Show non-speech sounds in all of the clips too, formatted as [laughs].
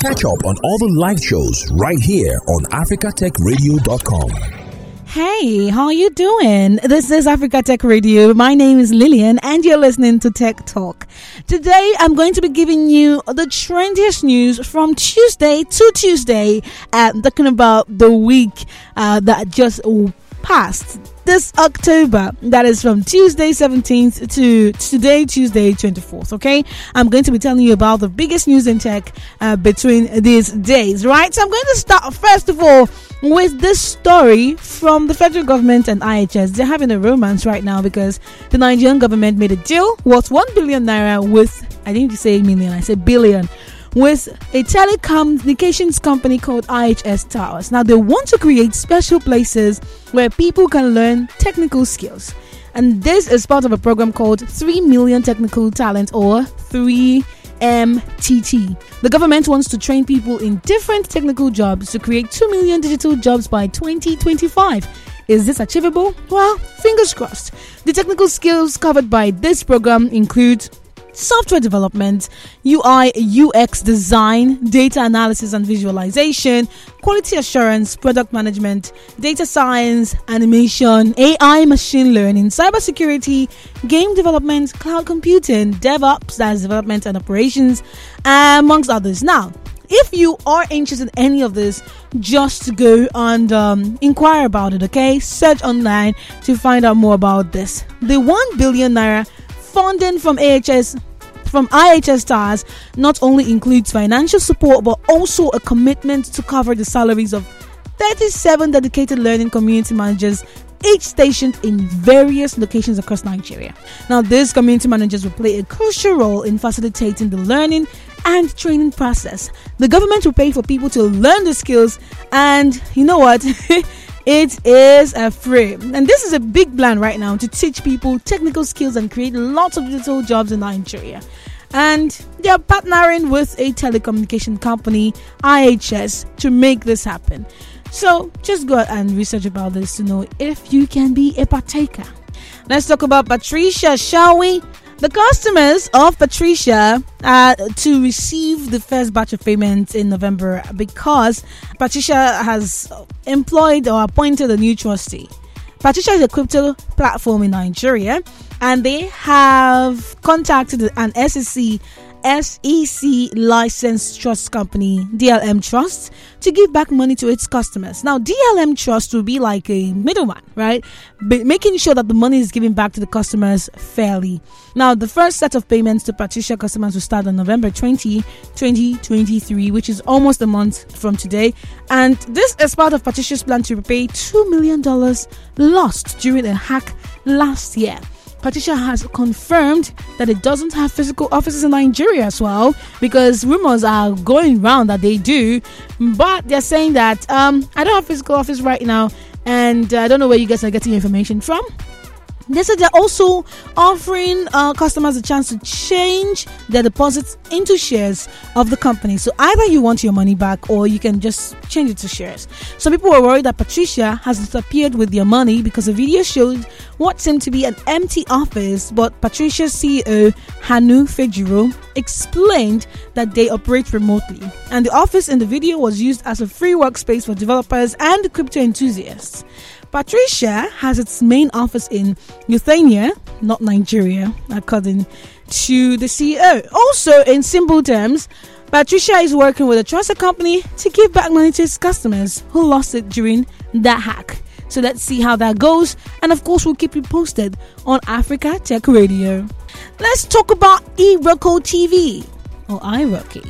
Catch up on all the live shows right here on africatechradio.com. Hey, how are you doing? This is Africa Tech Radio. My name is Lillian and you're listening to Tek Talk. Today I'm going to be giving you the trendiest news from Tuesday to Tuesday and talking about the week uh, that just passed this October. That is from Tuesday 17th to today, Tuesday 24th. Okay, I'm going to be telling you about the biggest news in tech uh, between these days, right? So I'm going to start first of all with this story from the federal government and IHS. They're having a romance right now because the Nigerian government made a deal worth 1 billion naira with, I didn't say million, I said billion with a telecommunications company called IHS Towers. Now, they want to create special places where people can learn technical skills. And this is part of a program called 3 Million Technical Talent or 3 MTT. The government wants to train people in different technical jobs to create 2 million digital jobs by 2025. Is this achievable? Well, fingers crossed. The technical skills covered by this program include software development, UI, UX design, data analysis and visualization, quality assurance, product management, data science, animation, AI, machine learning, cybersecurity, game development, cloud computing, DevOps, that's development and operations, amongst others. Now, if you are interested in any of this, just go and um, inquire about it, okay? Search online to find out more about this. The 1 billion naira funding from AHS from IHS Towers not only includes financial support but also a commitment to cover the salaries of 37 dedicated learning community managers each stationed in various locations across Nigeria. Now, these community managers will play a crucial role in facilitating the learning and training process. The government will pay for people to learn the skills, and you know what? [laughs] It is a free. And this is a big plan right now to teach people technical skills and create lots of digital jobs in Nigeria. And they are partnering with a telecommunication company, IHS, to make this happen. So just go and research about this to know if you can be a partaker. Let's talk about Patricia, shall we? The customers of Patricia uh, to receive the first batch of payments in November because Patricia has employed or appointed a new trustee. Patricia is a crypto platform in Nigeria and they have contacted an SEC SEC licensed trust company, DLM Trust, to give back money to its customers. Now, DLM Trust will be like a middleman, right? But making sure that the money is given back to the customers fairly. Now, the first set of payments to Patricia customers will start on November 20, 2023, which is almost a month from today. And this is part of Patricia's plan to repay $2 million lost during a hack last year. Patricia has confirmed that it doesn't have physical offices in Nigeria as well because rumors are going around that they do. But they're saying that um, I don't have physical office right now and uh, I don't know where you guys are getting information from. They said they're also offering uh, customers a chance to change their deposits into shares of the company. So either you want your money back or you can just change it to shares. Some people were worried that Patricia has disappeared with their money because a video showed what seemed to be an empty office, but Patricia's CEO, Hanu Fejiro, explained that they operate remotely. And the office in the video was used as a free workspace for developers and crypto enthusiasts. Patricia has its main office in Lithuania, not Nigeria, according to the CEO. Also, in simple terms, Patricia is working with a trusted company to give back money to its customers who lost it during that hack. So let's see how that goes. And of course, we'll keep you posted on Africa Tech Radio. Let's talk about Iroko TV or iRocky.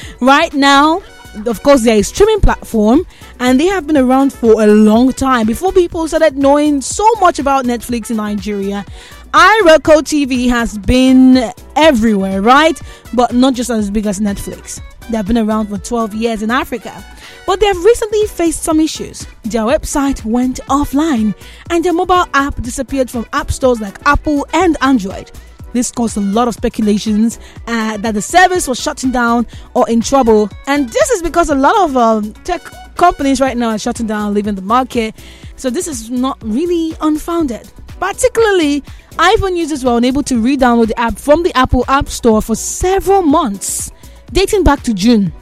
[laughs] right now, of course, they're a streaming platform and they have been around for a long time. Before people started knowing so much about Netflix in Nigeria, iRoko TV has been everywhere, right? But not just as big as Netflix. They've been around for 12 years in Africa. But they have recently faced some issues. Their website went offline and their mobile app disappeared from app stores like Apple and Android. This caused a lot of speculations uh, that the service was shutting down or in trouble. And this is because a lot of um, tech companies right now are shutting down, leaving the market. So this is not really unfounded. Particularly, iPhone users were unable to re download the app from the Apple App Store for several months, dating back to June.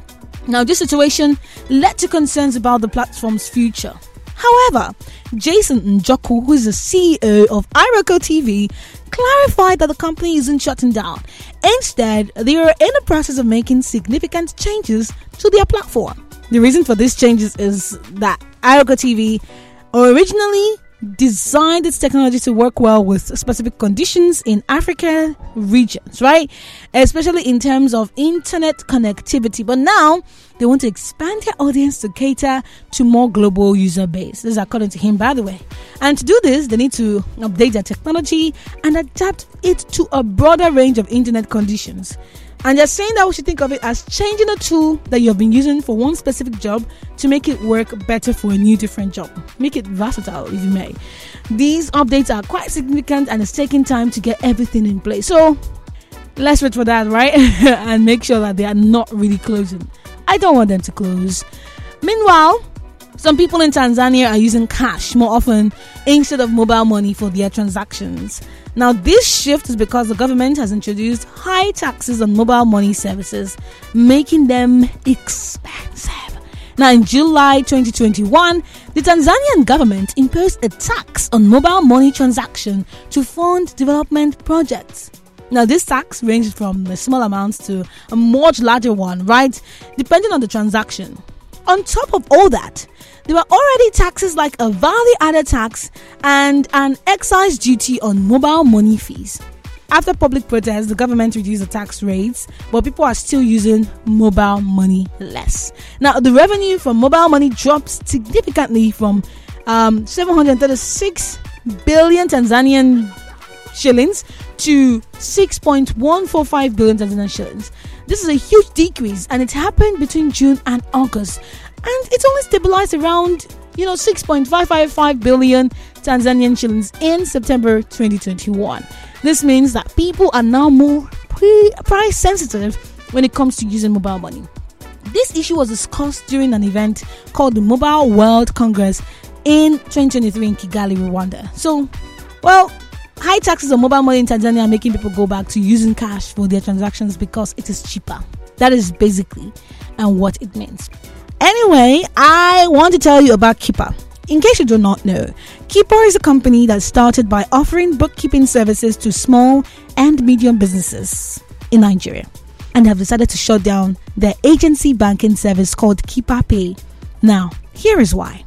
Now, this situation led to concerns about the platform's future. However, Jason Njoku, who is the CEO of Iroko TV, clarified that the company isn't shutting down. Instead, they are in the process of making significant changes to their platform. The reason for these changes is that Iroko TV originally designed its technology to work well with specific conditions in African regions, right? Especially in terms of internet connectivity. But now they want to expand their audience to cater to more global user base. This is according to him, by the way. And to do this, they need to update their technology and adapt it to a broader range of internet conditions. And they're saying that we should think of it as changing a tool that you have been using for one specific job to make it work better for a new different job. Make it versatile, if you may. These updates are quite significant and it's taking time to get everything in place. So let's wait for that, right? [laughs] and make sure that they are not really closing. I don't want them to close. Meanwhile, some people in Tanzania are using cash more often instead of mobile money for their transactions. Now, this shift is because the government has introduced high taxes on mobile money services, making them expensive. Now, in July 2021, the Tanzanian government imposed a tax on mobile money transaction to fund development projects. Now, this tax ranges from a small amount to a much larger one, right? Depending on the transaction. On top of all that, there were already taxes like a value added tax and an excise duty on mobile money fees. After public protests, the government reduced the tax rates, but people are still using mobile money less. Now, the revenue from mobile money dropped significantly from um, 736 billion Tanzanian shillings to 6.145 billion Tanzanian shillings. This is a huge decrease, and it happened between June and August and it's only stabilized around you know 6.555 billion Tanzanian shillings in September 2021. This means that people are now more price sensitive when it comes to using mobile money. This issue was discussed during an event called the Mobile World Congress in 2023 in Kigali, Rwanda. So, well, high taxes on mobile money in Tanzania are making people go back to using cash for their transactions because it is cheaper. That is basically and what it means. Anyway, I want to tell you about Kippa. In case you do not know, Kippa is a company that started by offering bookkeeping services to small and medium businesses in Nigeria and have decided to shut down their agency banking service called Kippa Pay. Now, here is why.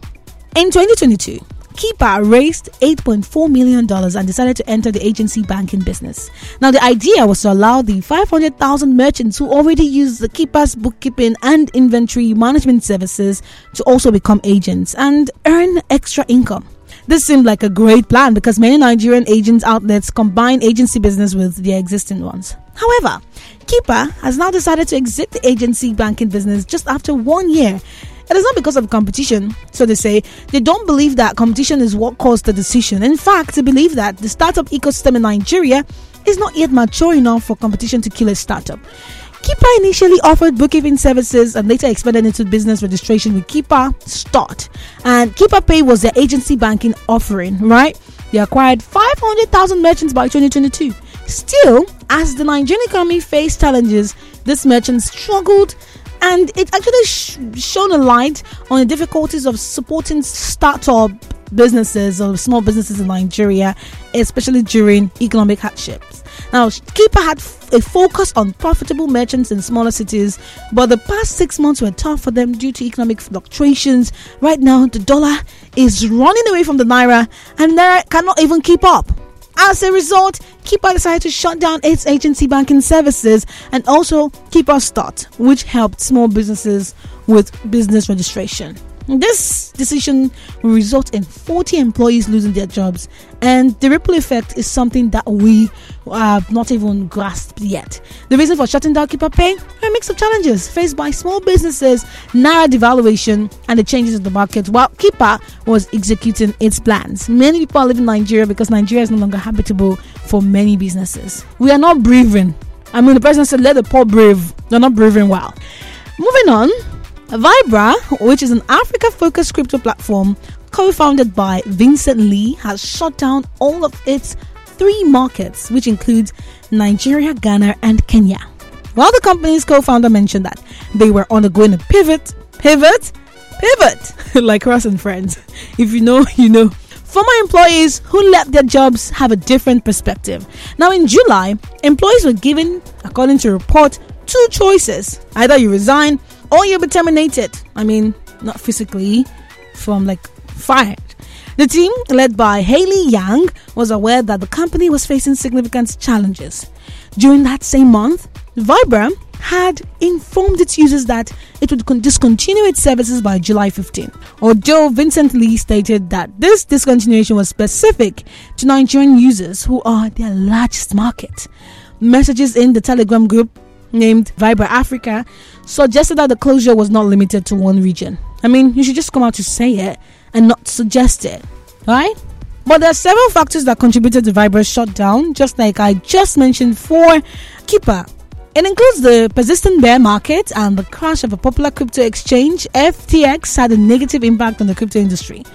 In 2022, Kippa raised $8.4 million and decided to enter the agency banking business. Now, the idea was to allow the 500,000 merchants who already use the Kippa's bookkeeping and inventory management services to also become agents and earn extra income. This seemed like a great plan because many Nigerian agents outlets combine agency business with their existing ones. However, Kippa has now decided to exit the agency banking business just after one year it is not because of competition, so they say. They don't believe that competition is what caused the decision. In fact, they believe that the startup ecosystem in Nigeria is not yet mature enough for competition to kill a startup. Kippa initially offered bookkeeping services and later expanded into business registration with Kippa Start. And Kippa Pay was their agency banking offering, right? They acquired 500,000 merchants by 2022. Still, as the Nigerian economy faced challenges, this merchant struggled and it actually sh- shone a light on the difficulties of supporting startup businesses or small businesses in Nigeria, especially during economic hardships. Now, Kippa had f- a focus on profitable merchants in smaller cities, but the past six months were tough for them due to economic fluctuations. Right now, the dollar is running away from the naira, and naira cannot even keep up. As a result, Kippa decided to shut down its agency banking services and also Kippa Start, which helped small businesses with business registration. This decision will result in 40 employees losing their jobs, and the ripple effect is something that we have not even grasped yet. The reason for shutting down Kippa Pay are a mix of challenges faced by small businesses, naira devaluation, and the changes in the market, while Kippa was executing its plans. Many people are leaving Nigeria because Nigeria is no longer habitable for many businesses. We are not breathing. I mean, the president said, let the poor brave. They're not breathing well. Moving on, Vibra, which is an Africa focused crypto platform co founded by Vincent Li, has shut down all of its three markets, which includes Nigeria, Ghana, and Kenya. While the company's co founder mentioned that they were undergoing a pivot, pivot, pivot, [laughs] like Ross and Friends. If you know, you know. Former employees who left their jobs have a different perspective. Now, in July, employees were given, according to a report, two choices either you resign or you'll be terminated. I mean, not physically, from like fired. The team, led by Haley Yang, was aware that the company was facing significant challenges. During that same month, Vibra had informed its users that it would discontinue its services by July 15. Although Vincent Li stated that this discontinuation was specific to Nigerian users who are their largest market. Messages in the Telegram group named Vibra Africa suggested that the closure was not limited to one region. I mean, you should just come out to say it and not suggest it, right? But there are several factors that contributed to Vibra's shutdown, just like I just mentioned for Kippa. It includes the persistent bear market and the crash of a popular crypto exchange. FTX had a negative impact on the crypto industry.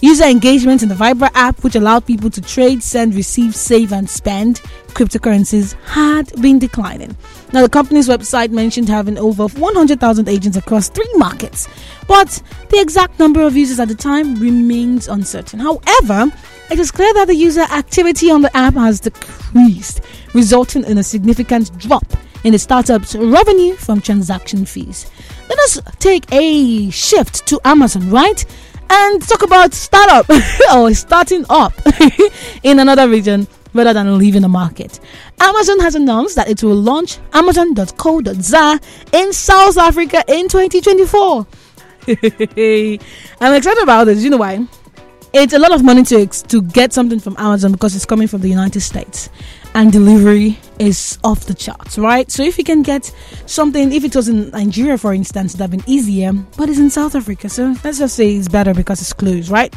User engagement in the Vibra app, which allowed people to trade, send, receive, save, and spend cryptocurrencies, had been declining. Now, the company's website mentioned having over 100,000 agents across three markets, but the exact number of users at the time remains uncertain. However, it is clear that the user activity on the app has decreased, resulting in a significant drop in the startup's revenue from transaction fees. Let us take a shift to Amazon, right? And talk about startup [laughs] oh, or starting up [laughs] in another region rather than leaving the market. Amazon has announced that it will launch Amazon.co.za in South Africa in 2024. [laughs] I'm excited about this. You know why? It's a lot of money to to get something from Amazon because it's coming from the United States and delivery is off the charts, right? So if you can get something, if it was in Nigeria, for instance, it would have been easier, but it's in South Africa, so let's just say it's better because it's close, right?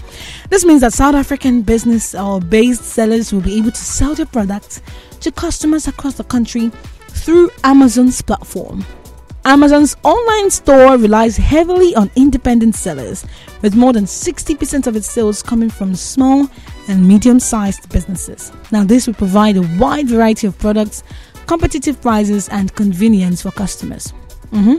This means that South African business or based sellers will be able to sell their products to customers across the country through Amazon's platform. Amazon's online store relies heavily on independent sellers, with more than 60% of its sales coming from small and medium sized businesses. Now, this will provide a wide variety of products, competitive prices, and convenience for customers mm-hmm.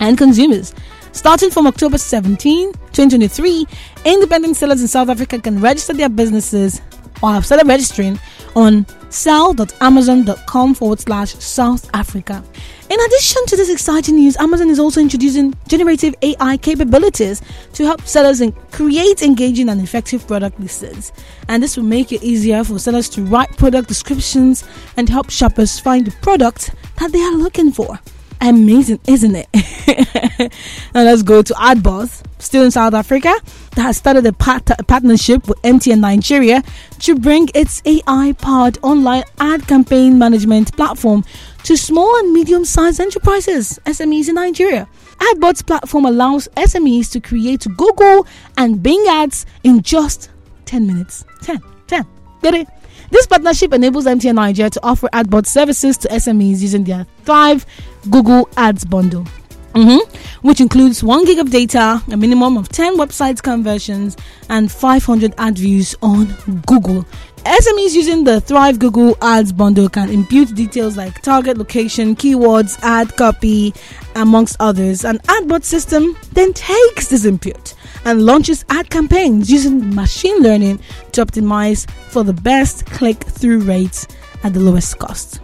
and consumers. Starting from October 17, 2023, independent sellers in South Africa can register their businesses or have started registering on sell.amazon.com forward slash South Africa. In addition to this exciting news, Amazon is also introducing generative AI capabilities to help sellers create engaging and effective product listings. And this will make it easier for sellers to write product descriptions and help shoppers find the product that they are looking for. Amazing, isn't it? [laughs] now let's go to AdBot, still in South Africa, that has started a, part- partnership with MTN Nigeria to bring its AI powered online ad campaign management platform to small and medium sized enterprises, SMEs in Nigeria. AdBot's platform allows SMEs to create Google and Bing ads in just 10 minutes. 10, 10. Get it? This partnership enables MTN Nigeria to offer AdBot services to SMEs using their Thrive Google Ads bundle. Mm-hmm. Which includes 1 gig of data, a minimum of 10 website conversions, and 500 ad views on Google. SMEs using the Thrive Google Ads bundle can impute details like target location, keywords, ad copy, amongst others. An AdBot system then takes this input and launches ad campaigns using machine learning to optimize for the best click through rates at the lowest cost.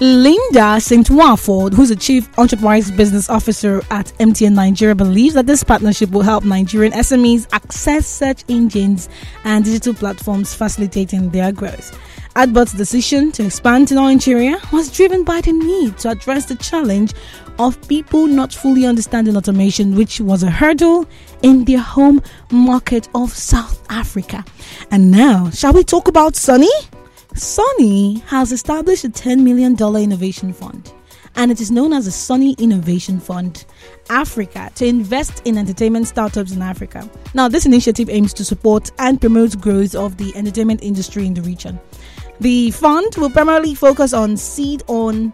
Lynda Saint-Nwafor, who's the Chief Enterprise Business Officer at MTN Nigeria, believes that this partnership will help Nigerian SMEs access search engines and digital platforms, facilitating their growth. AdBot's decision to expand to Nigeria was driven by the need to address the challenge of people not fully understanding automation, which was a hurdle in their home market of South Africa. And now, shall we talk about Sony? Sony has established a $10 million innovation fund, and it is known as the Sony Innovation Fund Africa to invest in entertainment startups in Africa. Now, this initiative aims to support and promote growth of the entertainment industry in the region. The fund will primarily focus on seed on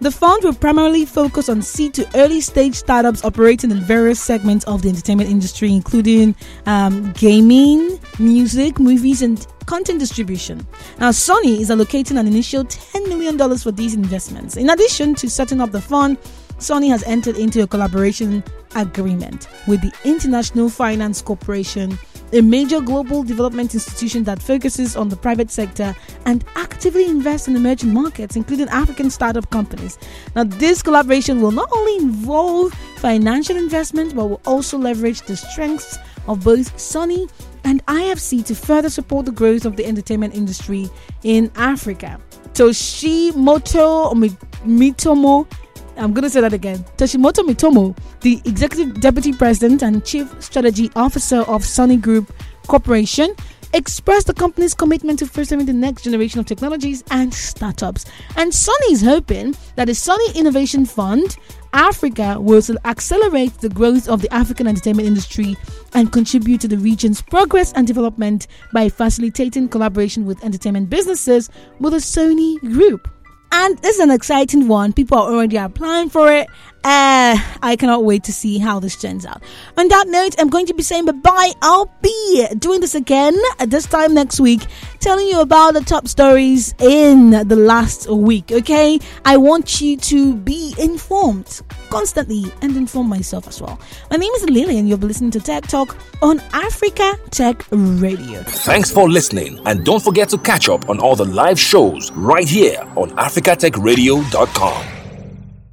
The fund will primarily focus on seed to early stage startups operating in various segments of the entertainment industry, including um, gaming, music, movies, and content distribution. Now, Sony is allocating an initial $10 million for these investments. In addition to setting up the fund, Sony has entered into a collaboration agreement with the International Finance Corporation a major global development institution that focuses on the private sector and actively invests in emerging markets, including African startup companies. Now, this collaboration will not only involve financial investment, but will also leverage the strengths of both Sony and IFC to further support the growth of the entertainment industry in Africa. Toshimoto Mitomo I'm going to say that again. Toshimoto Mitomo, the executive deputy president and chief strategy officer of Sony Group Corporation, expressed the company's commitment to fostering the next generation of technologies and startups. And Sony is hoping that the Sony Innovation Fund Africa will accelerate the growth of the African entertainment industry and contribute to the region's progress and development by facilitating collaboration with entertainment businesses with the Sony Group. And this is an exciting one. People are already applying for it. Uh, I cannot wait to see how this turns out. On that note, I'm going to be saying bye bye. I'll be doing this again this time next week, telling you about the top stories in the last week. Okay, I want you to be informed constantly and inform myself as well. My name is Lillian. You'll be listening to Tek Talk on Africa Tech Radio. Thanks for listening, and don't forget to catch up on all the live shows right here on AfricaTechRadio.com.